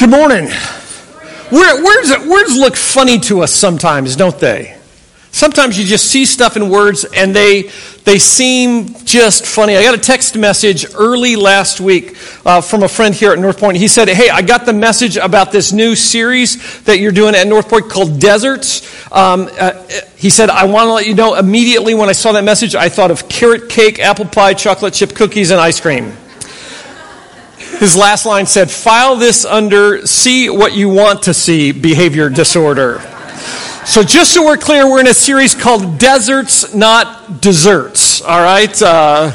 Good morning. Words, words look funny to us sometimes, don't they? Sometimes you just see stuff in words and they, they seem just funny. I got a text message early last week uh, from a friend here at Northpointe. He said, Hey, I got the message about this new series that you're doing at Northpointe called Deserts. Um, uh, he said, I want to let you know immediately when I saw that message, I thought of carrot cake, apple pie, chocolate chip cookies, and ice cream. His last line said, File this under see what you want to see behavior disorder. So, just so we're clear, we're in a series called Deserts, Not Desserts. All right? Uh,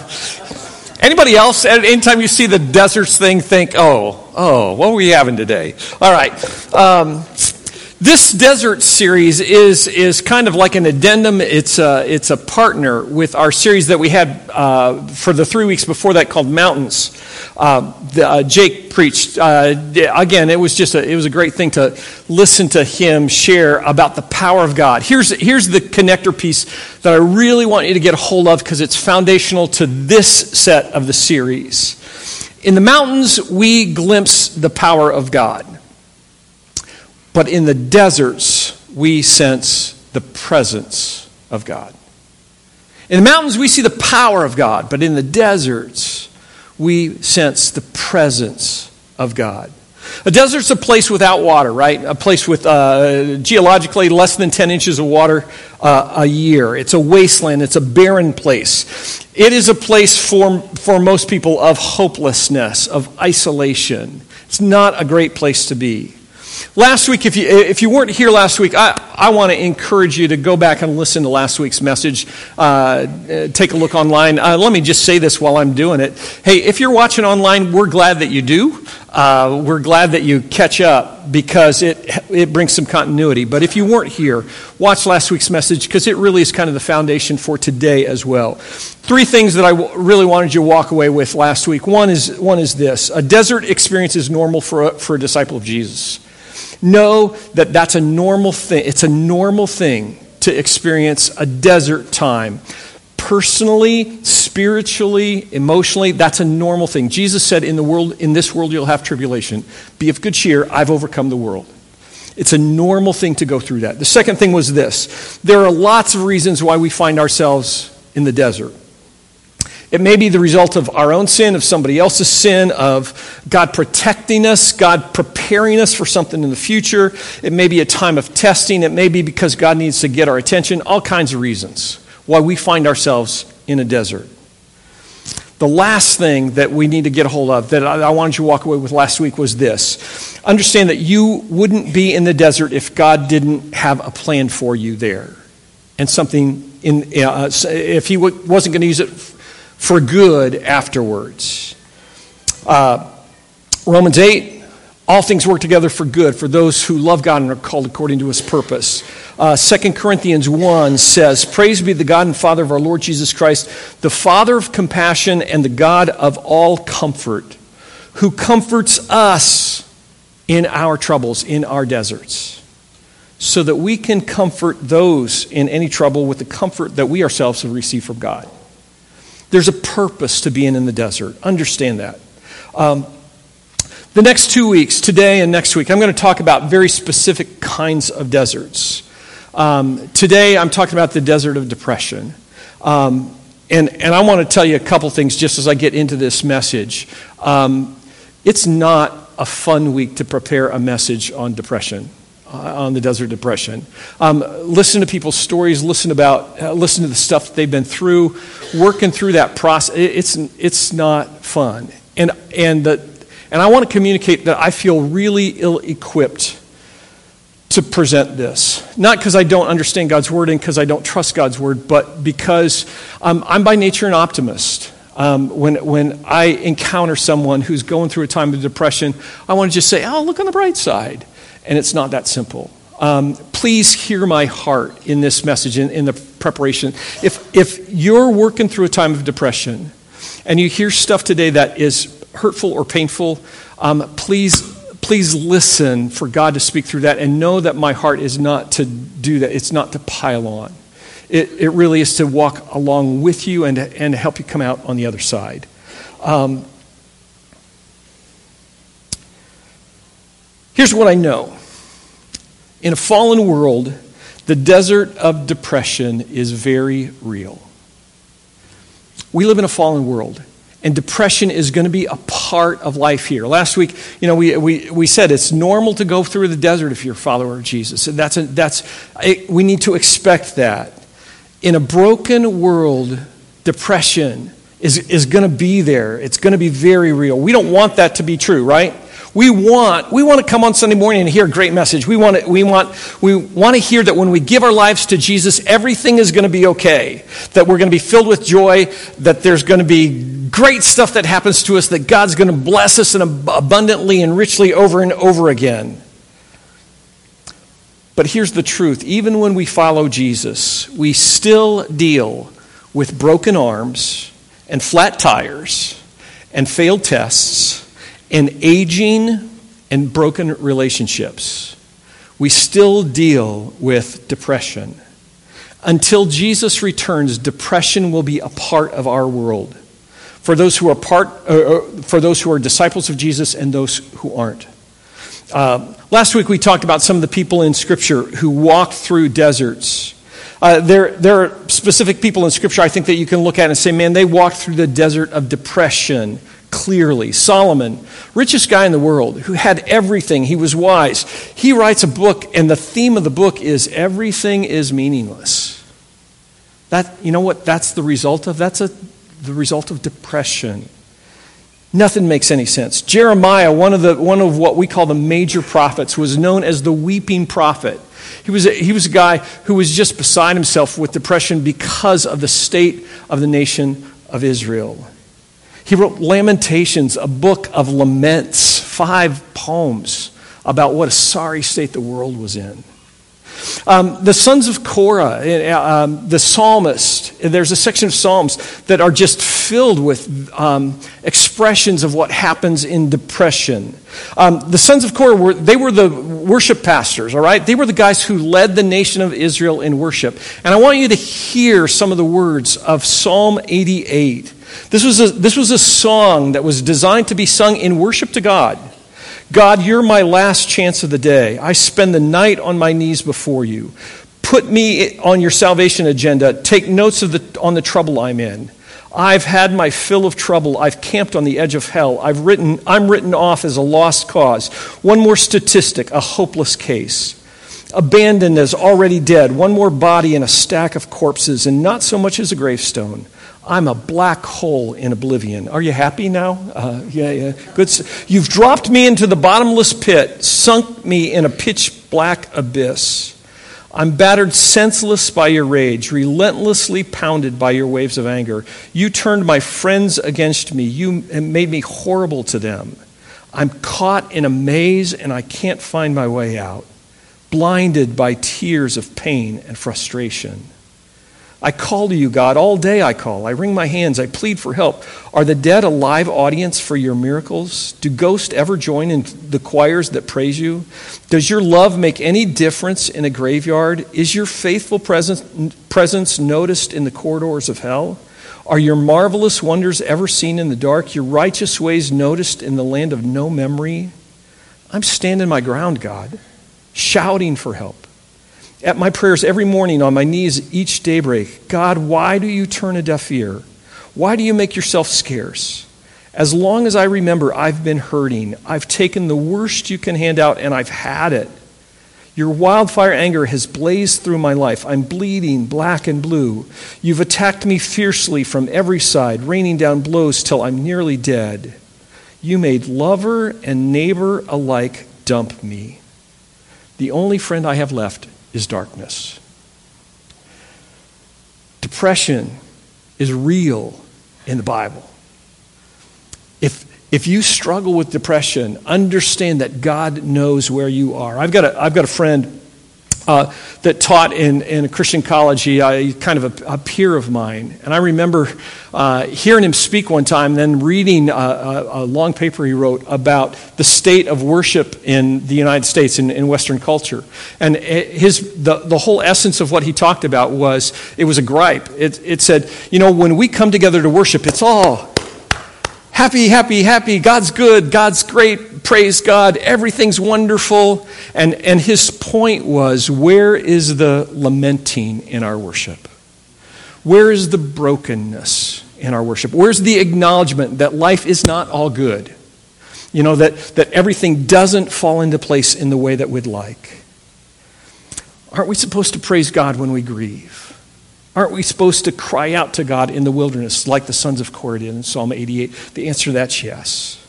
anybody else, anytime you see the deserts thing, think, oh, oh, what are we having today? All right. Um, this desert series is, is kind of like an addendum. It's a, it's a partner with our series that we had uh, for the three weeks before that called Mountains. Uh, the, uh, Jake preached. Uh, again, it was just a, it was a great thing to listen to him share about the power of God. Here's, here's the connector piece that I really want you to get a hold of because it's foundational to this set of the series. In the mountains, we glimpse the power of God. But in the deserts, we sense the presence of God. In the mountains, we see the power of God, but in the deserts, we sense the presence of God. A desert's a place without water, right? A place with uh, geologically less than 10 inches of water uh, a year. It's a wasteland, it's a barren place. It is a place for, for most people of hopelessness, of isolation. It's not a great place to be. Last week, if you, if you weren't here last week, I, I want to encourage you to go back and listen to last week's message. Uh, take a look online. Uh, let me just say this while I'm doing it. Hey, if you're watching online, we're glad that you do. Uh, we're glad that you catch up because it, it brings some continuity. But if you weren't here, watch last week's message because it really is kind of the foundation for today as well. Three things that I w- really wanted you to walk away with last week. One is, one is this a desert experience is normal for a, for a disciple of Jesus. Know that that's a normal thing. It's a normal thing to experience a desert time. Personally, spiritually, emotionally, that's a normal thing. Jesus said, In the world, in this world you'll have tribulation. Be of good cheer, I've overcome the world. It's a normal thing to go through that. The second thing was this there are lots of reasons why we find ourselves in the desert. It may be the result of our own sin, of somebody else's sin, of God protecting us, God preparing us for something in the future. It may be a time of testing. It may be because God needs to get our attention. All kinds of reasons why we find ourselves in a desert. The last thing that we need to get a hold of that I wanted you to walk away with last week was this. Understand that you wouldn't be in the desert if God didn't have a plan for you there. And something in, uh, if He wasn't going to use it for good afterwards. Uh, Romans 8, all things work together for good for those who love God and are called according to his purpose. Uh, 2 Corinthians 1 says, Praise be the God and Father of our Lord Jesus Christ, the Father of compassion and the God of all comfort, who comforts us in our troubles, in our deserts, so that we can comfort those in any trouble with the comfort that we ourselves have received from God. There's a purpose to being in the desert. Understand that. Um, the next two weeks, today and next week, I'm going to talk about very specific kinds of deserts. Um, today, I'm talking about the desert of depression. Um, and, and I want to tell you a couple things just as I get into this message. Um, it's not a fun week to prepare a message on depression. Uh, on the desert depression. Um, listen to people's stories. Listen about uh, listen to the stuff that they've been through. Working through that process, it's it's not fun. And and the, and I want to communicate that I feel really ill-equipped to present this. Not because I don't understand God's word and because I don't trust God's word, but because um, I'm by nature an optimist. Um, when, when I encounter someone who's going through a time of depression, I want to just say, oh, look on the bright side and it's not that simple. Um, please hear my heart in this message, in, in the preparation. If, if you're working through a time of depression and you hear stuff today that is hurtful or painful, um, please, please listen for God to speak through that and know that my heart is not to do that. It's not to pile on. It, it really is to walk along with you and, and help you come out on the other side. Um, Here's what I know in a fallen world, the desert of depression is very real. We live in a fallen world, and depression is going to be a part of life here. Last week, you know, we, we, we said it's normal to go through the desert if you're a follower of Jesus. And That's, a, that's we need to expect that. In a broken world, depression is, is going to be there. It's going to be very real. We don't want that to be true, right? We want, we want to come on Sunday morning and hear a great message. We want, to, we, want, we want to hear that when we give our lives to Jesus, everything is going to be okay. That we're going to be filled with joy, that there's going to be great stuff that happens to us, that God's going to bless us abundantly and richly over and over again. But here's the truth even when we follow Jesus, we still deal with broken arms and flat tires and failed tests and aging and broken relationships, we still deal with depression. Until Jesus returns, depression will be a part of our world. For those who are part, uh, uh for those who are disciples of Jesus and those who aren't. Uh, last week we talked about some of the people in Scripture who walked through deserts. Uh, there, there are specific people in Scripture I think that you can look at and say, man, they walked through the desert of depression clearly. Solomon, richest guy in the world, who had everything, he was wise. He writes a book, and the theme of the book is everything is meaningless. That, you know what that's the result of? That's a, the result of depression. Nothing makes any sense. Jeremiah, one of, the, one of what we call the major prophets, was known as the weeping prophet. He was, a, he was a guy who was just beside himself with depression because of the state of the nation of Israel. He wrote Lamentations, a book of laments, five poems about what a sorry state the world was in. Um, the sons of Korah, uh, um, the psalmist, there's a section of Psalms that are just filled with um, expressions of what happens in depression. Um, the sons of Korah, were, they were the worship pastors, all right? They were the guys who led the nation of Israel in worship. And I want you to hear some of the words of Psalm 88. This was, a, this was a song that was designed to be sung in worship to God. God, you're my last chance of the day. I spend the night on my knees before you. Put me on your salvation agenda. Take notes of the, on the trouble I'm in. I've had my fill of trouble. I've camped on the edge of hell. I've written, I'm written off as a lost cause. One more statistic, a hopeless case. Abandoned as already dead. One more body in a stack of corpses, and not so much as a gravestone. I'm a black hole in oblivion. Are you happy now? Uh, yeah, yeah. Good. You've dropped me into the bottomless pit, sunk me in a pitch black abyss. I'm battered senseless by your rage, relentlessly pounded by your waves of anger. You turned my friends against me. You made me horrible to them. I'm caught in a maze and I can't find my way out, blinded by tears of pain and frustration. I call to you, God. All day I call. I wring my hands. I plead for help. Are the dead a live audience for your miracles? Do ghosts ever join in the choirs that praise you? Does your love make any difference in a graveyard? Is your faithful presence, presence noticed in the corridors of hell? Are your marvelous wonders ever seen in the dark? Your righteous ways noticed in the land of no memory? I'm standing my ground, God, shouting for help at my prayers every morning on my knees each daybreak God, why do you turn a deaf ear? Why do you make yourself scarce? As long as I remember, I've been hurting. I've taken the worst you can hand out, and I've had it. Your wildfire anger has blazed through my life. I'm bleeding black and blue. You've attacked me fiercely from every side, raining down blows till I'm nearly dead. You made lover and neighbor alike dump me. The only friend I have left is darkness. Depression is real in the Bible. If, if you struggle with depression, understand that God knows where you are. I've got a, I've got a friend uh, that taught in, in Christian college. He, uh, kind of a, a, peer of mine. And I remember uh, hearing him speak one time, then reading a, a, a, long paper he wrote about the state of worship in the United States, in, in Western culture. And his, the, the whole essence of what he talked about was it was a gripe. It, it said, you know, when we come together to worship, it's all happy, happy, happy. God's good. God's great. Praise God. Everything's wonderful. And, and his point was where is the lamenting in our worship? Where is the brokenness in our worship? Where's the acknowledgement that life is not all good? You know, that, that everything doesn't fall into place in the way that we'd like. Aren't we supposed to praise God when we grieve? Aren't we supposed to cry out to God in the wilderness like the sons of Korah did in Psalm 88? The answer to that's yes.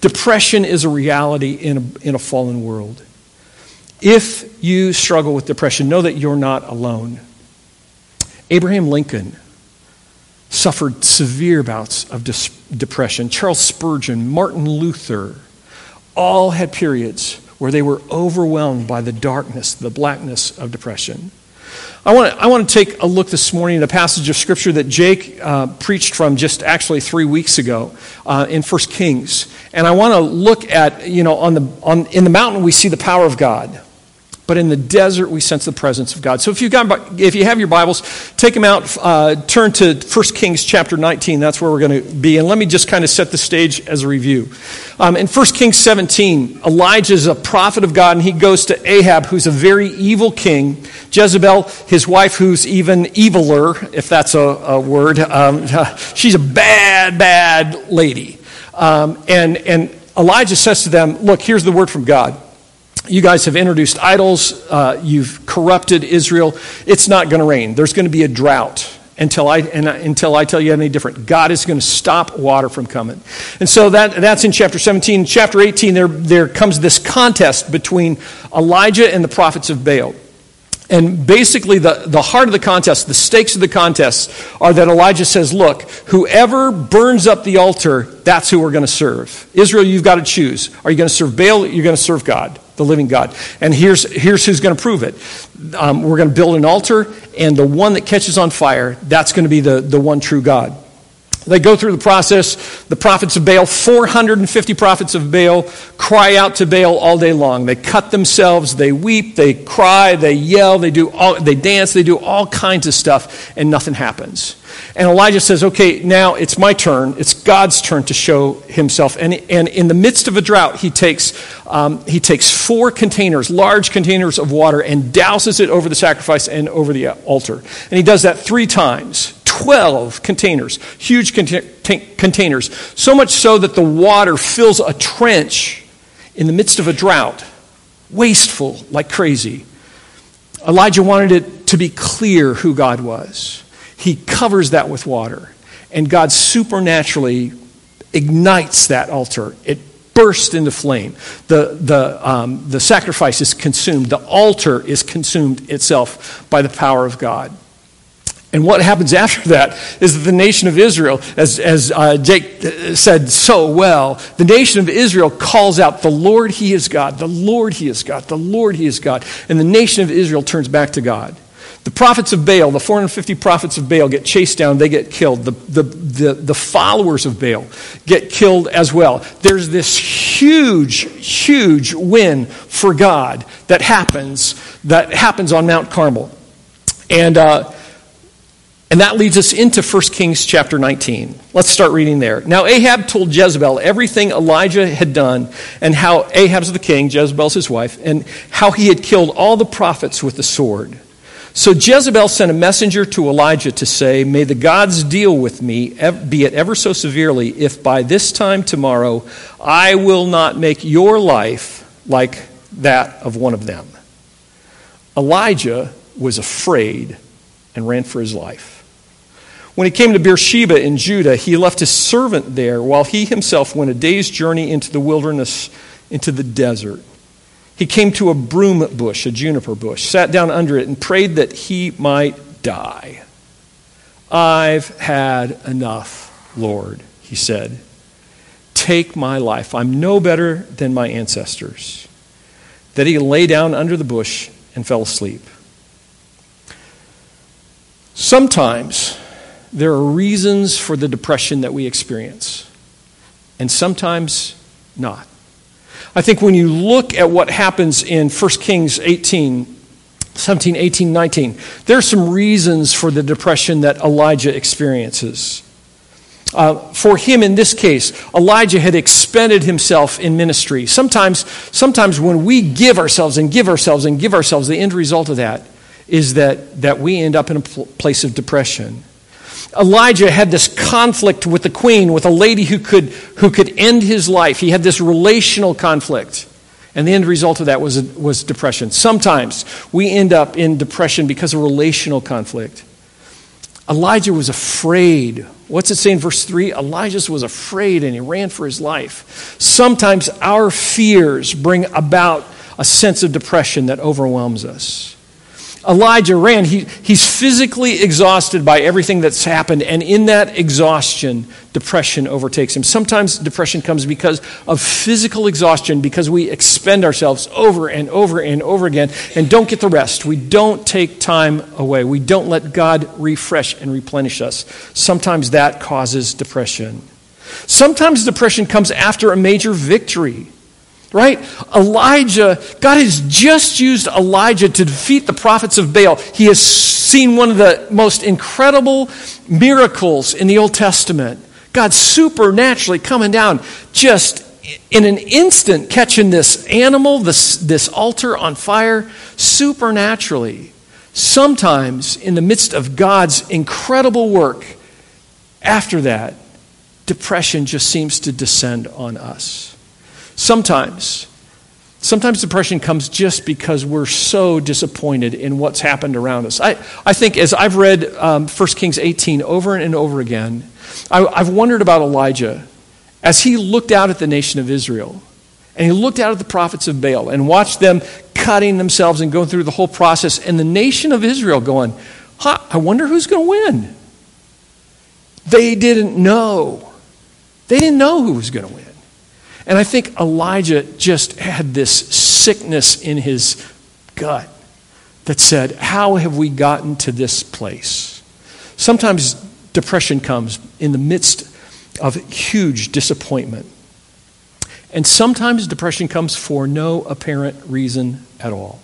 Depression is a reality in a, in a fallen world. If you struggle with depression, know that you're not alone. Abraham Lincoln suffered severe bouts of depression. Charles Spurgeon, Martin Luther, all had periods where they were overwhelmed by the darkness, the blackness of depression. I want, to, I want to take a look this morning at a passage of Scripture that Jake uh, preached from just actually three weeks ago uh, in 1 Kings. And I want to look at, you know, on the, on, in the mountain we see the power of God. But in the desert, we sense the presence of God. So if, you've got, if you have your Bibles, take them out, uh, turn to 1 Kings chapter 19. That's where we're going to be. And let me just kind of set the stage as a review. Um, in 1 Kings 17, Elijah is a prophet of God, and he goes to Ahab, who's a very evil king, Jezebel, his wife, who's even eviler, if that's a, a word. Um, she's a bad, bad lady. Um, and, and Elijah says to them, Look, here's the word from God you guys have introduced idols. Uh, you've corrupted Israel. It's not going to rain. There's going to be a drought until I, and, until I tell you any different. God is going to stop water from coming. And so that, that's in chapter 17. Chapter 18, there, there comes this contest between Elijah and the prophets of Baal. And basically, the, the heart of the contest, the stakes of the contest, are that Elijah says, Look, whoever burns up the altar, that's who we're going to serve. Israel, you've got to choose. Are you going to serve Baal? You're going to serve God the living God. And here's, here's who's going to prove it. Um, we're going to build an altar, and the one that catches on fire, that's going to be the, the one true God. They go through the process. The prophets of Baal, 450 prophets of Baal, cry out to Baal all day long. They cut themselves, they weep, they cry, they yell, they, do all, they dance, they do all kinds of stuff, and nothing happens. And Elijah says, Okay, now it's my turn. It's God's turn to show himself. And, and in the midst of a drought, he takes, um, he takes four containers, large containers of water, and douses it over the sacrifice and over the altar. And he does that three times. 12 containers, huge containers. So much so that the water fills a trench in the midst of a drought. Wasteful like crazy. Elijah wanted it to be clear who God was he covers that with water. And God supernaturally ignites that altar. It bursts into flame. The, the, um, the sacrifice is consumed. The altar is consumed itself by the power of God. And what happens after that is that the nation of Israel, as, as uh, Jake said so well, the nation of Israel calls out, The Lord, He is God. The Lord, He is God. The Lord, He is God. And the nation of Israel turns back to God. The prophets of Baal, the 450 prophets of Baal, get chased down, they get killed. The, the, the, the, followers of Baal get killed as well. There's this huge, huge win for God that happens, that happens on Mount Carmel. And, uh, and that leads us into 1 Kings chapter 19. Let's start reading there. Now, Ahab told Jezebel everything Elijah had done, and how Ahab's the king, Jezebel's his wife, and how he had killed all the prophets with the sword. So Jezebel sent a messenger to Elijah to say, May the gods deal with me, be it ever so severely, if by this time tomorrow I will not make your life like that of one of them. Elijah was afraid and ran for his life. When he came to Beersheba in Judah, he left his servant there while he himself went a day's journey into the wilderness, into the desert. He came to a broom bush, a juniper bush, sat down under it, and prayed that he might die. I've had enough, Lord, he said. Take my life. I'm no better than my ancestors. That he lay down under the bush and fell asleep. Sometimes there are reasons for the depression that we experience, and sometimes not. I think when you look at what happens in 1 Kings 18, 17, 18, 19, there are some reasons for the depression that Elijah experiences. Uh, for him, in this case, Elijah had expended himself in ministry. Sometimes, sometimes when we give ourselves and give ourselves and give ourselves, the end result of that is that, that we end up in a place of depression. Elijah had this conflict with the queen, with a lady who could, who could end his life. He had this relational conflict. And the end result of that was, was depression. Sometimes we end up in depression because of relational conflict. Elijah was afraid. What's it say in verse 3? Elijah was afraid and he ran for his life. Sometimes our fears bring about a sense of depression that overwhelms us. Elijah ran. He, he's physically exhausted by everything that's happened, and in that exhaustion, depression overtakes him. Sometimes depression comes because of physical exhaustion, because we expend ourselves over and over and over again and don't get the rest. We don't take time away. We don't let God refresh and replenish us. Sometimes that causes depression. Sometimes depression comes after a major victory right? Elijah, God has just used Elijah to defeat the prophets of Baal. He has seen one of the most incredible miracles in the Old Testament. God supernaturally coming down, just in an instant, catching this animal, this, this altar on fire, supernaturally. Sometimes, in the midst of God's incredible work, after that, depression just seems to descend on us. Sometimes, sometimes depression comes just because we're so disappointed in what's happened around us. I, I think as I've read um, 1 Kings 18 over and over again, I, I've wondered about Elijah as he looked out at the nation of Israel and he looked out at the prophets of Baal and watched them cutting themselves and going through the whole process, and the nation of Israel going, huh, I wonder who's going to win. They didn't know. They didn't know who was going to win. And I think Elijah just had this sickness in his gut that said, How have we gotten to this place? Sometimes depression comes in the midst of huge disappointment. And sometimes depression comes for no apparent reason at all.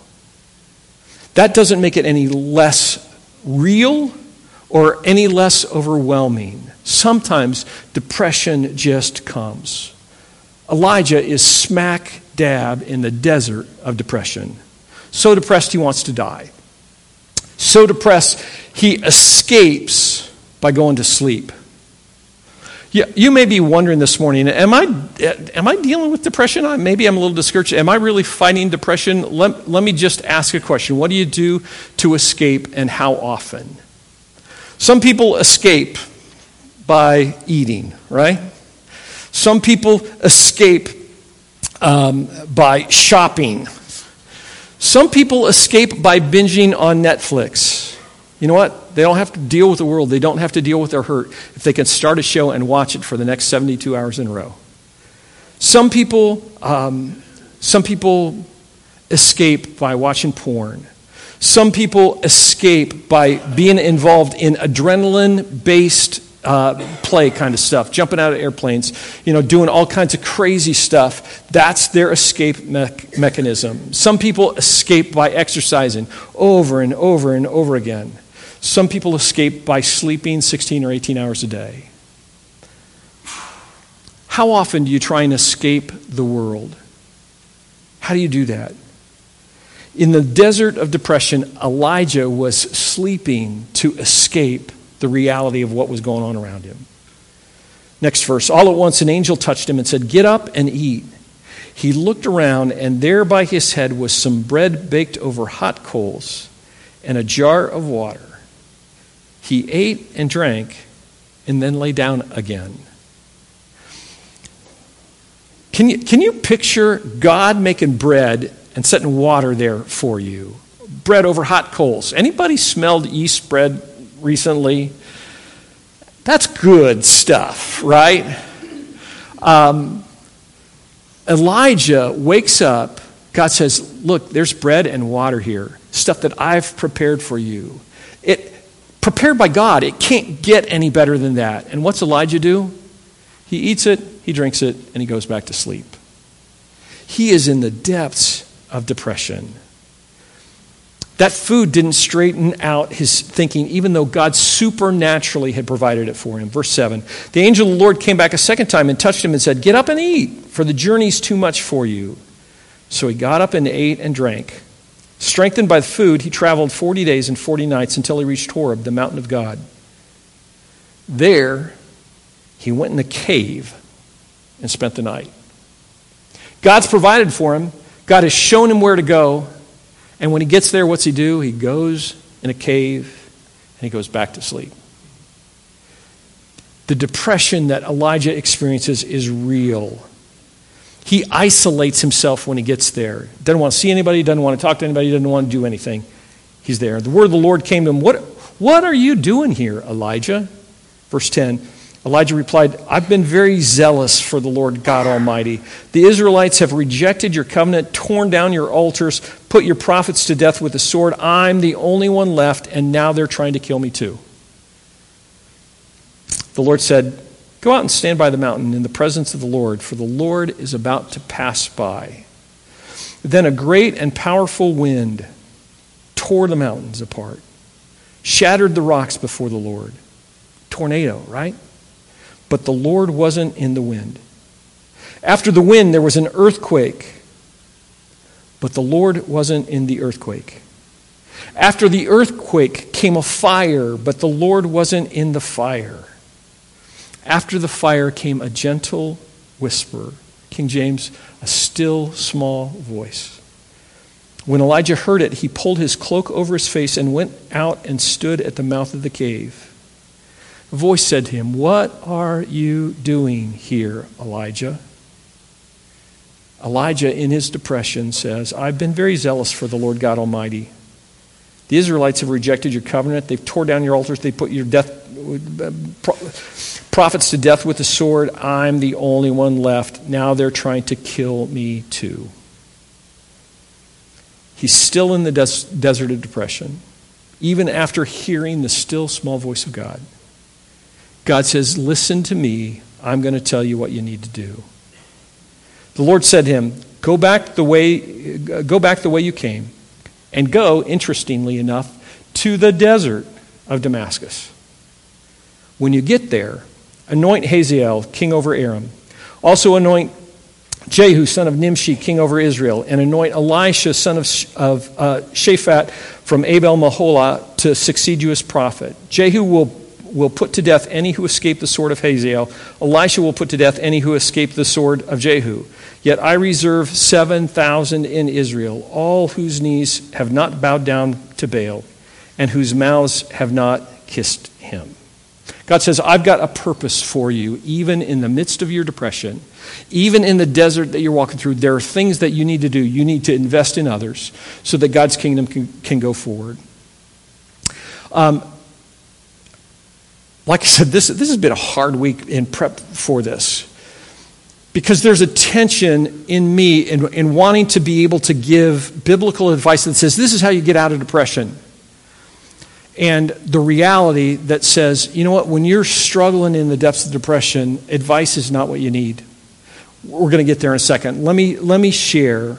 That doesn't make it any less real or any less overwhelming. Sometimes depression just comes. Elijah is smack dab in the desert of depression. So depressed he wants to die. So depressed he escapes by going to sleep. You, you may be wondering this morning, am I, am I dealing with depression? Maybe I'm a little discouraged. Am I really fighting depression? Let, let me just ask a question. What do you do to escape and how often? Some people escape by eating, right? Some people escape um, by shopping. Some people escape by binging on Netflix. You know what? They don't have to deal with the world. They don't have to deal with their hurt if they can start a show and watch it for the next 72 hours in a row. Some people, um, some people escape by watching porn. Some people escape by being involved in adrenaline based uh, play kind of stuff, jumping out of airplanes, you know, doing all kinds of crazy stuff. That's their escape me- mechanism. Some people escape by exercising over and over and over again. Some people escape by sleeping 16 or 18 hours a day. How often do you try and escape the world? How do you do that? In the desert of depression, Elijah was sleeping to escape the reality of what was going on around him. Next verse. All at once, an angel touched him and said, Get up and eat. He looked around, and there by his head was some bread baked over hot coals and a jar of water. He ate and drank and then lay down again. Can you, can you picture God making bread and setting water there for you? Bread over hot coals. Anybody smelled yeast bread recently. That's good stuff, right? Um, Elijah wakes up. God says, Look, there's bread and water here, stuff that I've prepared for you. It prepared by God. It can't get any better than that. And what's Elijah do? He eats it, he drinks it, and he goes back to sleep. He is in the depths of depression. That food didn't straighten out his thinking, even though God supernaturally had provided it for him. Verse 7 The angel of the Lord came back a second time and touched him and said, Get up and eat, for the journey's too much for you. So he got up and ate and drank. Strengthened by the food, he traveled 40 days and 40 nights until he reached Horeb, the mountain of God. There, he went in a cave and spent the night. God's provided for him, God has shown him where to go. And when he gets there, what's he do? He goes in a cave and he goes back to sleep. The depression that Elijah experiences is real. He isolates himself when he gets there. Doesn't want to see anybody, doesn't want to talk to anybody, doesn't want to do anything. He's there. The word of the Lord came to him What, what are you doing here, Elijah? Verse 10 Elijah replied, I've been very zealous for the Lord God Almighty. The Israelites have rejected your covenant, torn down your altars, put your prophets to death with the sword. I'm the only one left, and now they're trying to kill me too. The Lord said, Go out and stand by the mountain in the presence of the Lord, for the Lord is about to pass by. Then a great and powerful wind tore the mountains apart, shattered the rocks before the Lord. Tornado, right? but the Lord wasn't in the wind. After the wind, there was an earthquake, but the Lord wasn't in the earthquake. After the earthquake came a fire, but the Lord wasn't in the fire. After the fire came a gentle whisper. King James, a still small voice. When Elijah heard it, he pulled his cloak over his face and went out and stood at the mouth of the cave. A voice said to him, What are you doing here, Elijah? Elijah, in his depression, says, I've been very zealous for the Lord God Almighty. The Israelites have rejected your covenant. They've tore down your altars. They put your death, prophets to death with the sword. I'm the only one left. Now they're trying to kill me too. He's still in the des- desert of depression, even after hearing the still small voice of God. God says, Listen to me. I'm going to tell you what you need to do. The Lord said to him, Go back the way, go back the way you came, and go, interestingly enough, to the desert of Damascus. When you get there, anoint Hazael, king over Aram. Also anoint Jehu, son of Nimshi, king over Israel, and anoint Elisha, son of, of uh, Shaphat from Abel Meholah, to succeed you as prophet. Jehu will will put to death any who escape the sword of Hazael. Elisha will put to death any who escape the sword of Jehu. Yet I reserve 7,000 in Israel, all whose knees have not bowed down to Baal and whose mouths have not kissed him. God says, I've got a purpose for you, even in the midst of your depression, even in the desert that you're walking through. There are things that you need to do. You need to invest in others so that God's kingdom can, can go forward. Um, like I said, this, this has been a hard week in prep for this. Because there's a tension in me in, in wanting to be able to give biblical advice that says, this is how you get out of depression. And the reality that says, you know what, when you're struggling in the depths of depression, advice is not what you need. We're going to get there in a second. Let me, let me share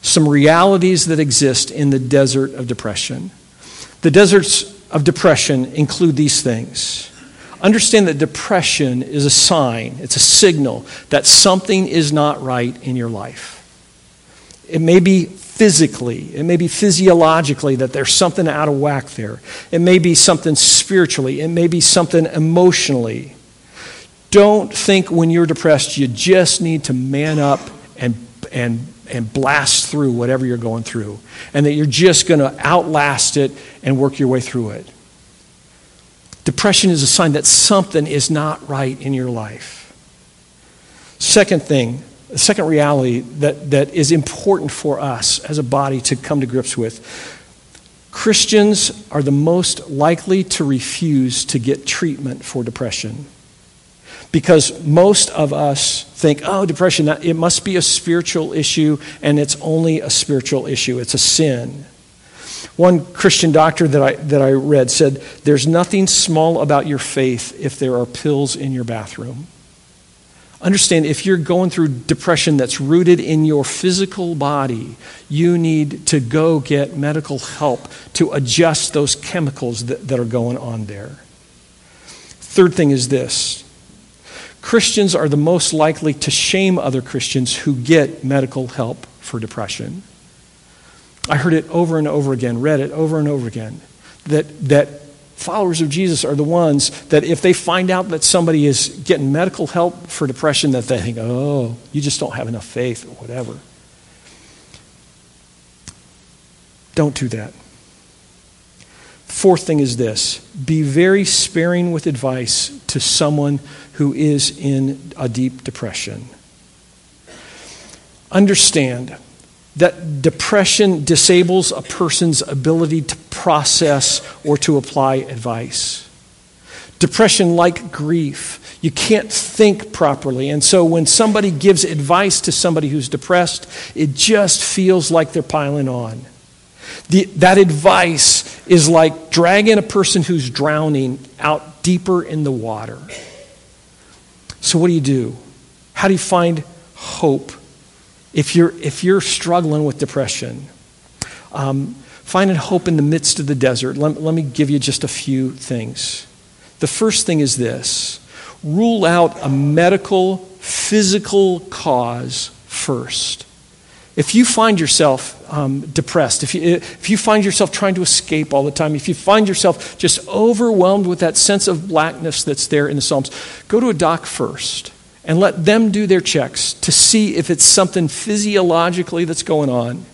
some realities that exist in the desert of depression. The deserts of depression include these things Understand that depression is a sign, it's a signal that something is not right in your life. It may be physically, it may be physiologically that there's something out of whack there. It may be something spiritually, it may be something emotionally. Don't think when you're depressed you just need to man up and, and, and blast through whatever you're going through, and that you're just going to outlast it and work your way through it. Depression is a sign that something is not right in your life. Second thing, the second reality that, that is important for us as a body to come to grips with Christians are the most likely to refuse to get treatment for depression. Because most of us think, oh, depression, it must be a spiritual issue, and it's only a spiritual issue. It's a sin. One Christian doctor that I, that I read said, There's nothing small about your faith if there are pills in your bathroom. Understand if you're going through depression that's rooted in your physical body, you need to go get medical help to adjust those chemicals that, that are going on there. Third thing is this Christians are the most likely to shame other Christians who get medical help for depression. I heard it over and over again, read it over and over again, that, that followers of Jesus are the ones that if they find out that somebody is getting medical help for depression, that they think, oh, you just don't have enough faith or whatever. Don't do that. Fourth thing is this be very sparing with advice to someone who is in a deep depression. Understand that depression disables a person's ability to process or to apply advice. Depression, like grief, you can't think properly. And so when somebody gives advice to somebody who's depressed, it just feels like they're piling on. The, that advice is like dragging a person who's drowning out deeper in the water. So, what do you do? How do you find hope if you're, if you're struggling with depression, um, finding hope in the midst of the desert, let, let me give you just a few things. The first thing is this rule out a medical, physical cause first. If you find yourself um, depressed, if you, if you find yourself trying to escape all the time, if you find yourself just overwhelmed with that sense of blackness that's there in the Psalms, go to a doc first and let them do their checks to see if it's something physiologically that's going on.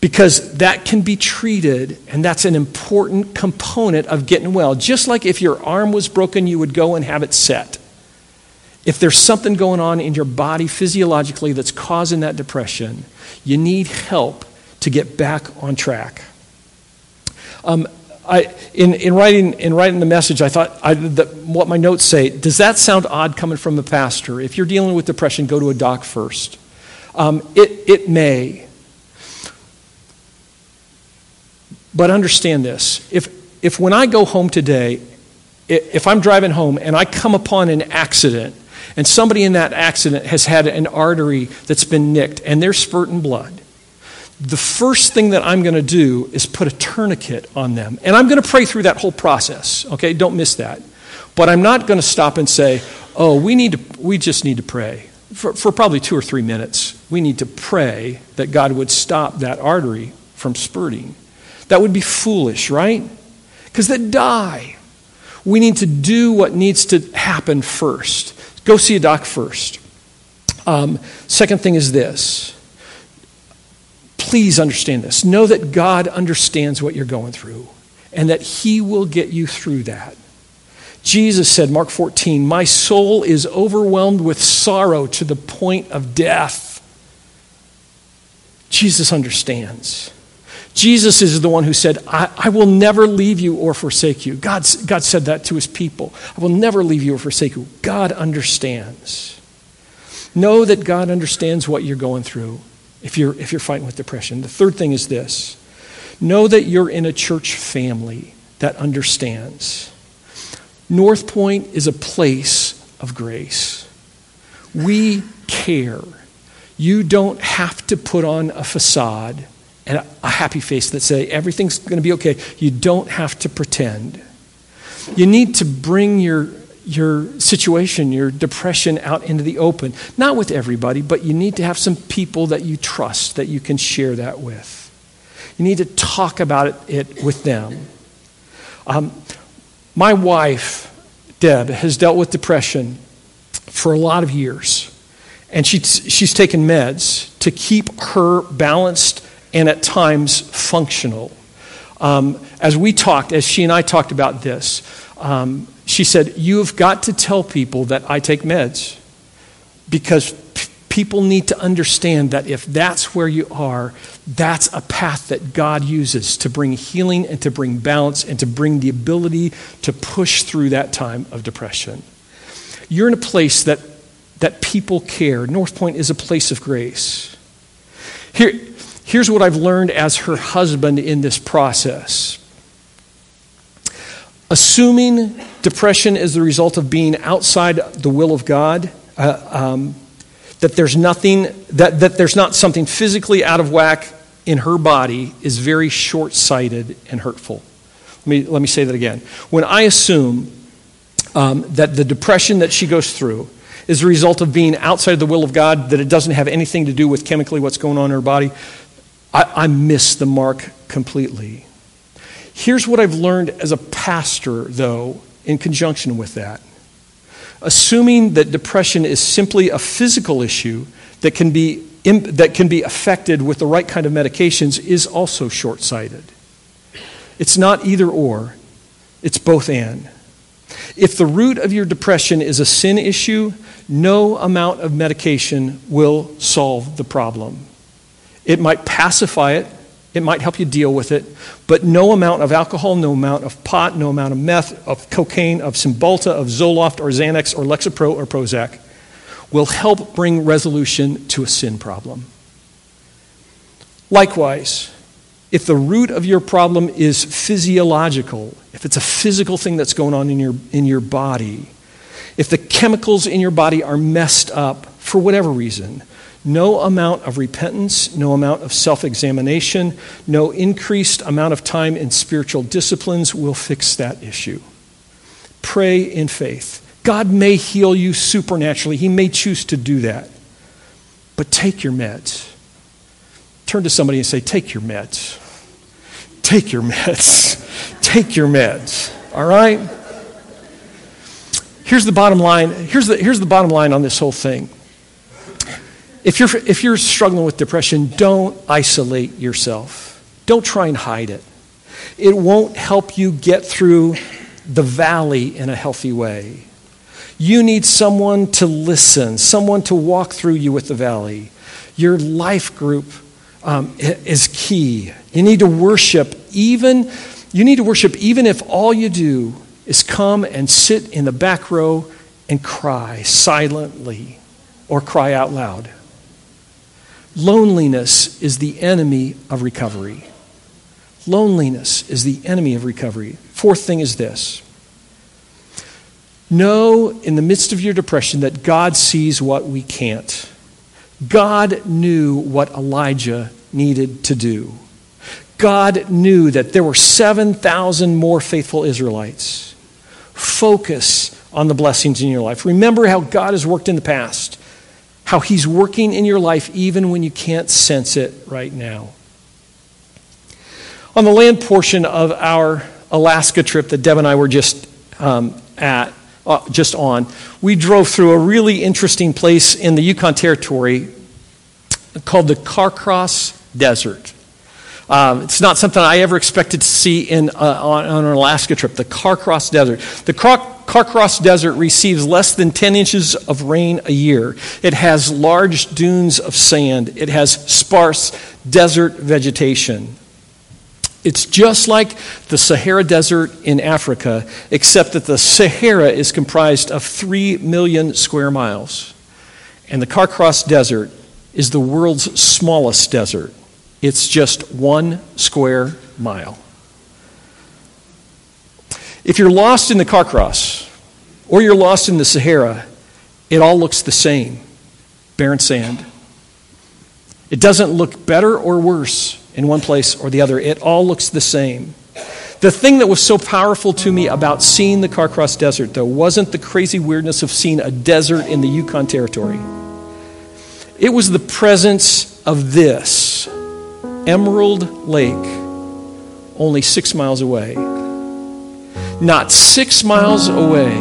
Because that can be treated, and that's an important component of getting well. Just like if your arm was broken, you would go and have it set. If there's something going on in your body physiologically that's causing that depression, you need help to get back on track. Um, I, in, in, writing, in writing the message, I thought I, the, what my notes say does that sound odd coming from a pastor? If you're dealing with depression, go to a doc first. Um, it, it may. But understand this if, if when I go home today, if I'm driving home and I come upon an accident, and somebody in that accident has had an artery that's been nicked and they're spurting blood, the first thing that I'm going to do is put a tourniquet on them. And I'm going to pray through that whole process, okay? Don't miss that. But I'm not going to stop and say, oh, we, need to, we just need to pray. For, for probably two or three minutes, we need to pray that God would stop that artery from spurting. That would be foolish, right? Because they die. We need to do what needs to happen first. Go see a doc first. Um, second thing is this Please understand this. Know that God understands what you're going through and that He will get you through that. Jesus said, Mark 14, My soul is overwhelmed with sorrow to the point of death. Jesus understands. Jesus is the one who said, I, I, will never leave you or forsake you. God's, God said that to his people. I will never leave you or forsake you. God understands. Know that God understands what you're going through if you're, if you're fighting with depression. The third thing is this know that you're in a church family that understands. Northpointe is a place of grace. We care. You don't have to put on a facade and a happy face that say everything's going to be okay. You don't have to pretend. You need to bring your your situation, your depression out into the open. Not with everybody, but you need to have some people that you trust that you can share that with. You need to talk about it, it with them. Um, my wife, Deb, has dealt with depression for a lot of years. And she, she's taken meds to keep her balanced and at times functional. Um, as we talked, as she and I talked about this, um, she said, You've got to tell people that I take meds because p- people need to understand that if that's where you are, that's a path that God uses to bring healing and to bring balance and to bring the ability to push through that time of depression. You're in a place that, that people care. Northpointe is a place of grace. Here, here's what I've learned as her husband in this process Assuming depression is the result of being outside the will of God uh, um, that there's nothing, that, that there's not something physically out of whack in her body is very short sighted and hurtful. Let me, let me say that again. When I assume um, that the depression that she goes through is a result of being outside the will of God, that it doesn't have anything to do with chemically what's going on in her body, I, I miss the mark completely. Here's what I've learned as a pastor, though, in conjunction with that. Assuming that depression is simply a physical issue that can be, that can be affected with the right kind of medications is also short sighted. It's not either or, it's both and. If the root of your depression is a sin issue, no amount of medication will solve the problem. It might pacify it, it might help you deal with it, but no amount of alcohol, no amount of pot, no amount of meth, of cocaine, of Cymbalta, of Zoloft, or Xanax, or Lexapro, or Prozac will help bring resolution to a sin problem. Likewise, if the root of your problem is physiological, if it's a physical thing that's going on in your, in your body, if the chemicals in your body are messed up for whatever reason, no amount of repentance, no amount of self examination, no increased amount of time in spiritual disciplines will fix that issue. Pray in faith. God may heal you supernaturally, He may choose to do that. But take your meds. Turn to somebody and say, Take your meds. Take your meds. Take your meds. All right? Here's the bottom line. Here's the, here's the bottom line on this whole thing. If you're, if you're struggling with depression, don't isolate yourself. Don't try and hide it. It won't help you get through the valley in a healthy way. You need someone to listen, someone to walk through you with the valley. Your life group um, is key. You need to worship even you need to worship even if all you do is come and sit in the back row and cry silently or cry out loud. Loneliness is the enemy of recovery. Loneliness is the enemy of recovery. Fourth thing is this know in the midst of your depression that God sees what we can't. God knew what Elijah needed to do. God knew that there were 7,000 more faithful Israelites. Focus on the blessings in your life. Remember how God has worked in the past, how He's working in your life even when you can't sense it right now. On the land portion of our Alaska trip that Deb and I were just um, at, uh, just on, we drove through a really interesting place in the Yukon Territory called the Carcross Desert. Um, it's not something I ever expected to see in, uh, on, on, an Alaska trip, the Carcross Desert. The Car- Carcross Desert receives less than 10 inches of rain a year. It has large dunes of sand. It has sparse desert vegetation. It's just like the Sahara Desert in Africa, except that the Sahara is comprised of 3 million square miles. And the Carcross Desert is the world's smallest desert. It's just one square mile. If you're lost in the Carcross or you're lost in the Sahara, it all looks the same barren sand. It doesn't look better or worse in one place or the other, it all looks the same. The thing that was so powerful to me about seeing the Carcross Desert, though, wasn't the crazy weirdness of seeing a desert in the Yukon Territory. It was the presence of this Emerald Lake, only six miles away. Not six miles away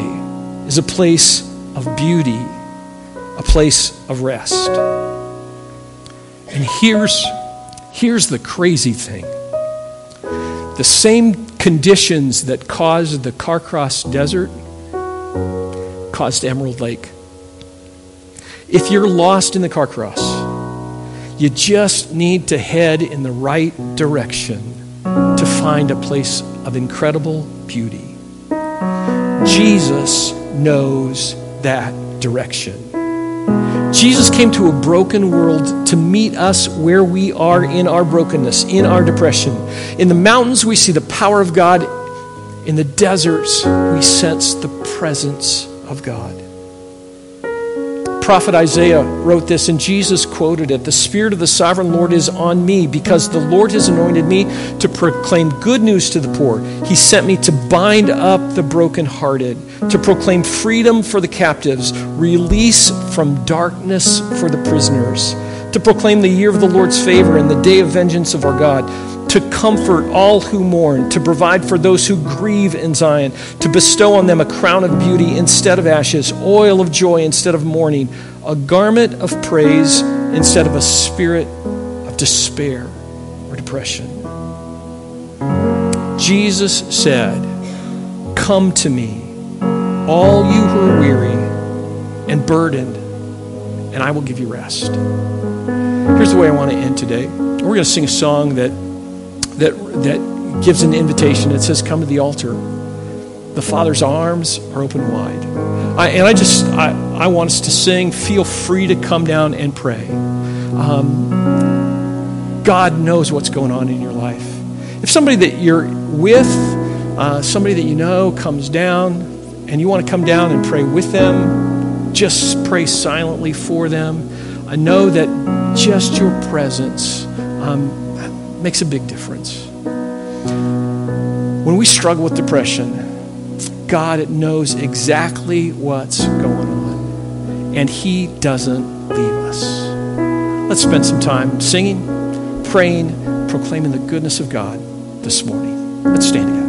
is a place of beauty, a place of rest. And here's, here's the crazy thing the same conditions that caused the Carcross Desert caused Emerald Lake. If you're lost in the Carcross, you just need to head in the right direction to find a place of incredible beauty. Jesus knows that direction. Jesus came to a broken world to meet us where we are in our brokenness, in our depression. In the mountains, we see the power of God. In the deserts, we sense the presence of God. Prophet Isaiah wrote this, and Jesus quoted it The Spirit of the sovereign Lord is on me, because the Lord has anointed me to proclaim good news to the poor. He sent me to bind up the brokenhearted, to proclaim freedom for the captives, release from darkness for the prisoners, to proclaim the year of the Lord's favor and the day of vengeance of our God to comfort all who mourn, to provide for those who grieve in Zion, to bestow on them a crown of beauty instead of ashes, oil of joy instead of mourning, a garment of praise instead of a spirit of despair or depression. Jesus said, Come to me, all you who are weary and burdened, and I will give you rest. Here's the way I want to end today. We're going to sing a song that that, that gives an invitation. that says, Come to the altar. The Father's arms are open wide. I, and I just, I, I want us to sing. Feel free to come down and pray. Um, God knows what's going on in your life. If somebody that you're with, uh, somebody that you know comes down, and you want to come down and pray with them, just pray silently for them. I know that just your presence um, makes a big difference. When we struggle with depression, God knows exactly what's going on, and He doesn't leave us. Let's spend some time singing, praying, proclaiming the goodness of God this morning. Let's stand together.